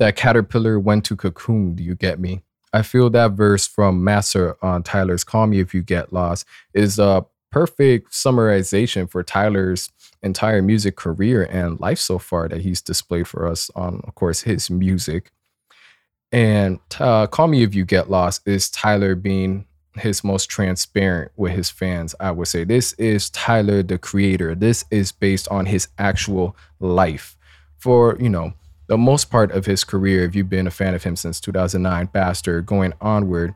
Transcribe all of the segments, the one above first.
that caterpillar went to cocoon. Do you get me? I feel that verse from Massa on Tyler's Call Me If You Get Lost is a perfect summarization for Tyler's entire music career and life so far that he's displayed for us on, of course, his music. And uh, Call Me If You Get Lost is Tyler being his most transparent with his fans, I would say. This is Tyler, the creator. This is based on his actual life. For, you know, the most part of his career, if you've been a fan of him since 2009, Bastard, going onward,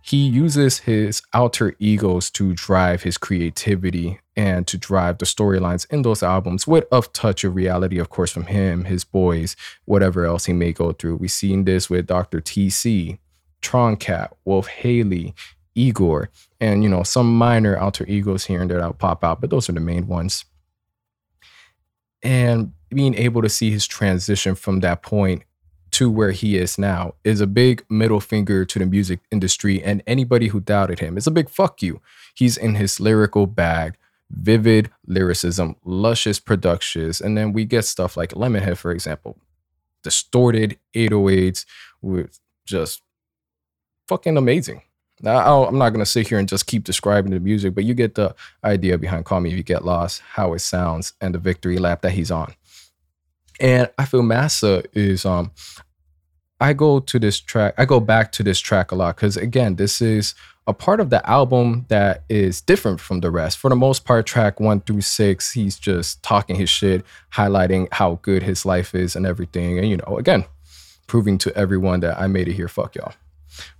he uses his alter egos to drive his creativity and to drive the storylines in those albums with a touch of reality, of course, from him, his boys, whatever else he may go through. We've seen this with Dr. TC, Tron Cat, Wolf Haley, Igor, and you know, some minor alter egos here and there that'll pop out, but those are the main ones. And being able to see his transition from that point to where he is now is a big middle finger to the music industry and anybody who doubted him. It's a big fuck you. He's in his lyrical bag, vivid lyricism, luscious productions, and then we get stuff like Lemonhead, for example, distorted 808s with just fucking amazing. Now, I'm not going to sit here and just keep describing the music, but you get the idea behind Call Me If You Get Lost, how it sounds, and the victory lap that he's on. And I feel Massa is um I go to this track, I go back to this track a lot because again, this is a part of the album that is different from the rest. For the most part, track one through six, he's just talking his shit, highlighting how good his life is and everything. And you know, again, proving to everyone that I made it here. Fuck y'all.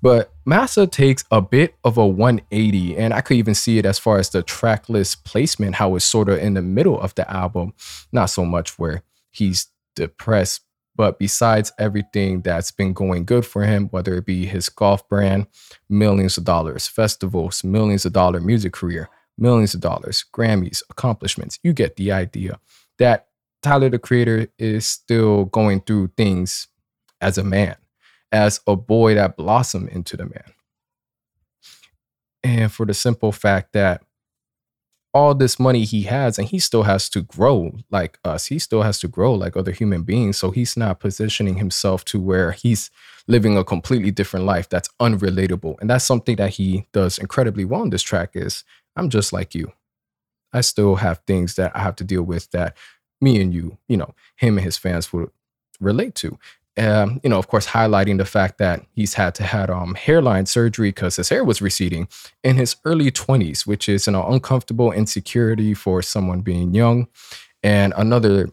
But Massa takes a bit of a 180, and I could even see it as far as the track list placement, how it's sort of in the middle of the album, not so much where he's depressed. But besides everything that's been going good for him, whether it be his golf brand, millions of dollars, festivals, millions of dollar music career, millions of dollars, Grammys, accomplishments, you get the idea that Tyler the Creator is still going through things as a man, as a boy that blossomed into the man. And for the simple fact that all this money he has and he still has to grow like us he still has to grow like other human beings so he's not positioning himself to where he's living a completely different life that's unrelatable. And that's something that he does incredibly well in this track is i'm just like you. I still have things that i have to deal with that me and you you know him and his fans would relate to um, you know, of course, highlighting the fact that he's had to had um, hairline surgery because his hair was receding in his early 20s, which is an uncomfortable insecurity for someone being young. And another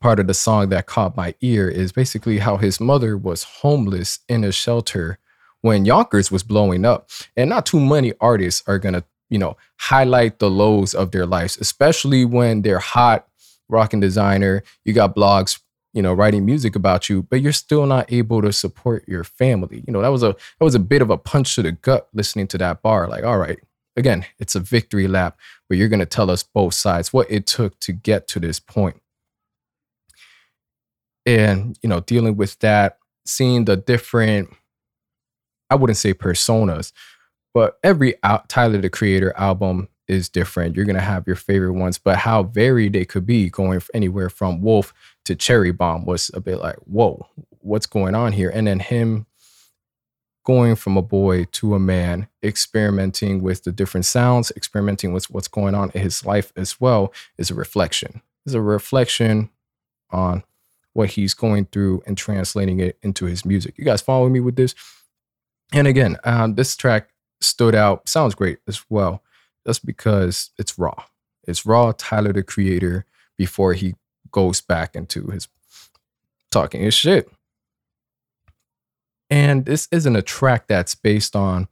part of the song that caught my ear is basically how his mother was homeless in a shelter when Yonkers was blowing up. And not too many artists are going to, you know, highlight the lows of their lives, especially when they're hot, rocking designer. You got blogs you know, writing music about you, but you're still not able to support your family. You know, that was a that was a bit of a punch to the gut listening to that bar. Like, all right, again, it's a victory lap where you're gonna tell us both sides what it took to get to this point. And, you know, dealing with that, seeing the different, I wouldn't say personas, but every out, Tyler the Creator album is different. You're going to have your favorite ones, but how varied they could be going anywhere from Wolf to Cherry Bomb was a bit like, whoa, what's going on here? And then him going from a boy to a man, experimenting with the different sounds, experimenting with what's going on in his life as well, is a reflection. Is a reflection on what he's going through and translating it into his music. You guys follow me with this? And again, um, this track stood out, sounds great as well. That's because it's raw. It's raw Tyler the creator before he goes back into his talking his shit. And this isn't a track that's based on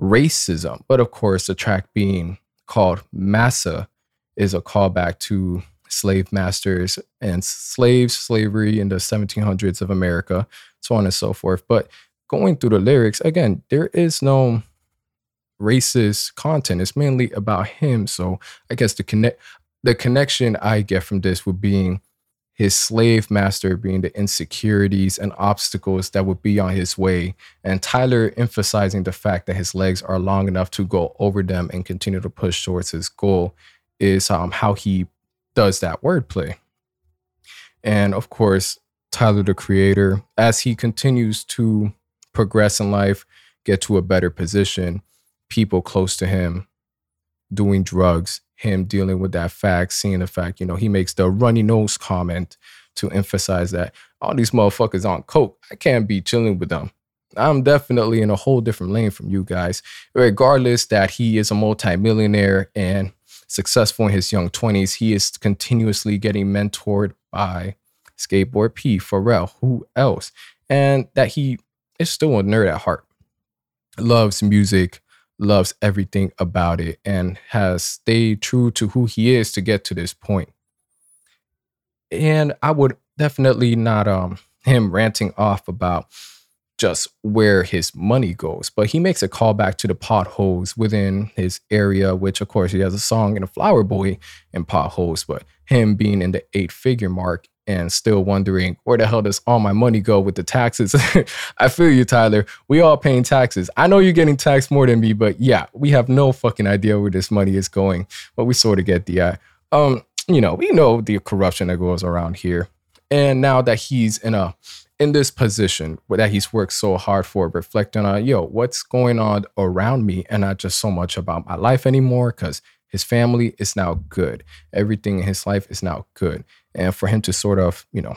racism, but of course, the track being called Massa is a callback to slave masters and slaves, slavery in the 1700s of America, so on and so forth. But going through the lyrics, again, there is no racist content. It's mainly about him. So I guess the connect the connection I get from this would being his slave master being the insecurities and obstacles that would be on his way, and Tyler emphasizing the fact that his legs are long enough to go over them and continue to push towards his goal is um, how he does that wordplay. And of course, Tyler the Creator as he continues to progress in life, get to a better position, people close to him doing drugs, him dealing with that fact, seeing the fact, you know, he makes the runny nose comment to emphasize that all these motherfuckers on coke, I can't be chilling with them. I'm definitely in a whole different lane from you guys, regardless that he is a multimillionaire and successful in his young 20s. He is continuously getting mentored by Skateboard P, Pharrell, who else? And that he is still a nerd at heart, loves music, loves everything about it, and has stayed true to who he is to get to this point. And I would definitely not um him ranting off about just where his money goes. But he makes a callback to the potholes within his area, which of course he has a song in a flower boy in potholes, but him being in the eight figure mark and still wondering where the hell does all my money go with the taxes? I feel you, Tyler. We all paying taxes. I know you're getting taxed more than me, but yeah, we have no fucking idea where this money is going. But we sort of get the uh, um, you know, we know the corruption that goes around here. And now that he's in a in this position that he's worked so hard for, reflecting on, yo, what's going on around me and not just so much about my life anymore, because his family is now good. Everything in his life is now good. And for him to sort of, you know,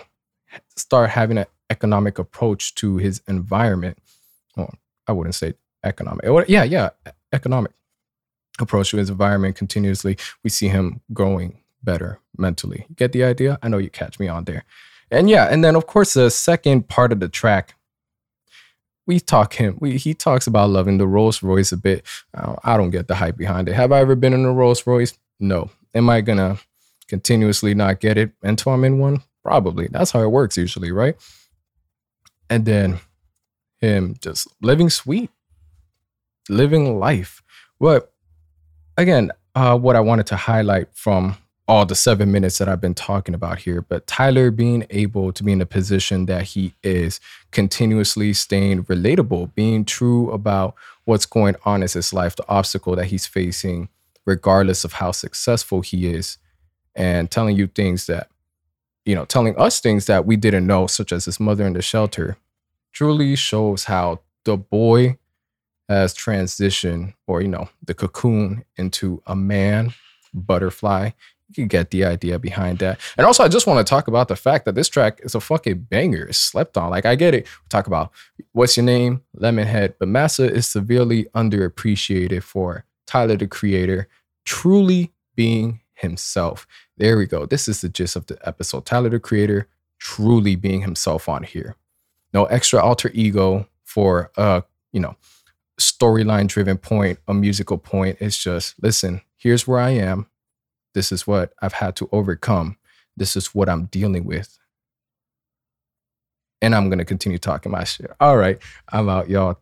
start having an economic approach to his environment, well, I wouldn't say economic. Yeah, yeah, economic approach to his environment continuously. We see him growing better mentally. Get the idea? I know you catch me on there. And yeah, and then of course the second part of the track, we talk him. We, he talks about loving the Rolls Royce a bit. I don't get the hype behind it. Have I ever been in a Rolls Royce? No. Am I gonna continuously not get it until I'm in one? Probably. That's how it works usually, right? And then him just living sweet, living life. But again, uh, what I wanted to highlight from all the seven minutes that I've been talking about here, but Tyler being able to be in the position that he is, continuously staying relatable, being true about what's going on in his life, the obstacle that he's facing, regardless of how successful he is, and telling you things that, you know, telling us things that we didn't know, such as his mother in the shelter, truly shows how the boy has transitioned or, you know, the cocoon into a man butterfly you get the idea behind that. And also, I just want to talk about the fact that this track is a fucking banger. It's slept on. Like, I get it. We talk about what's your name, Lemonhead, but Massa is severely underappreciated for Tyler, the creator, truly being himself. There we go. This is the gist of the episode. Tyler, the creator, truly being himself on here. No extra alter ego for a, you know, storyline driven point, a musical point. It's just, listen, here's where I am this is what I've had to overcome. This is what I'm dealing with. And I'm going to continue talking my shit. All right. I'm out, y'all.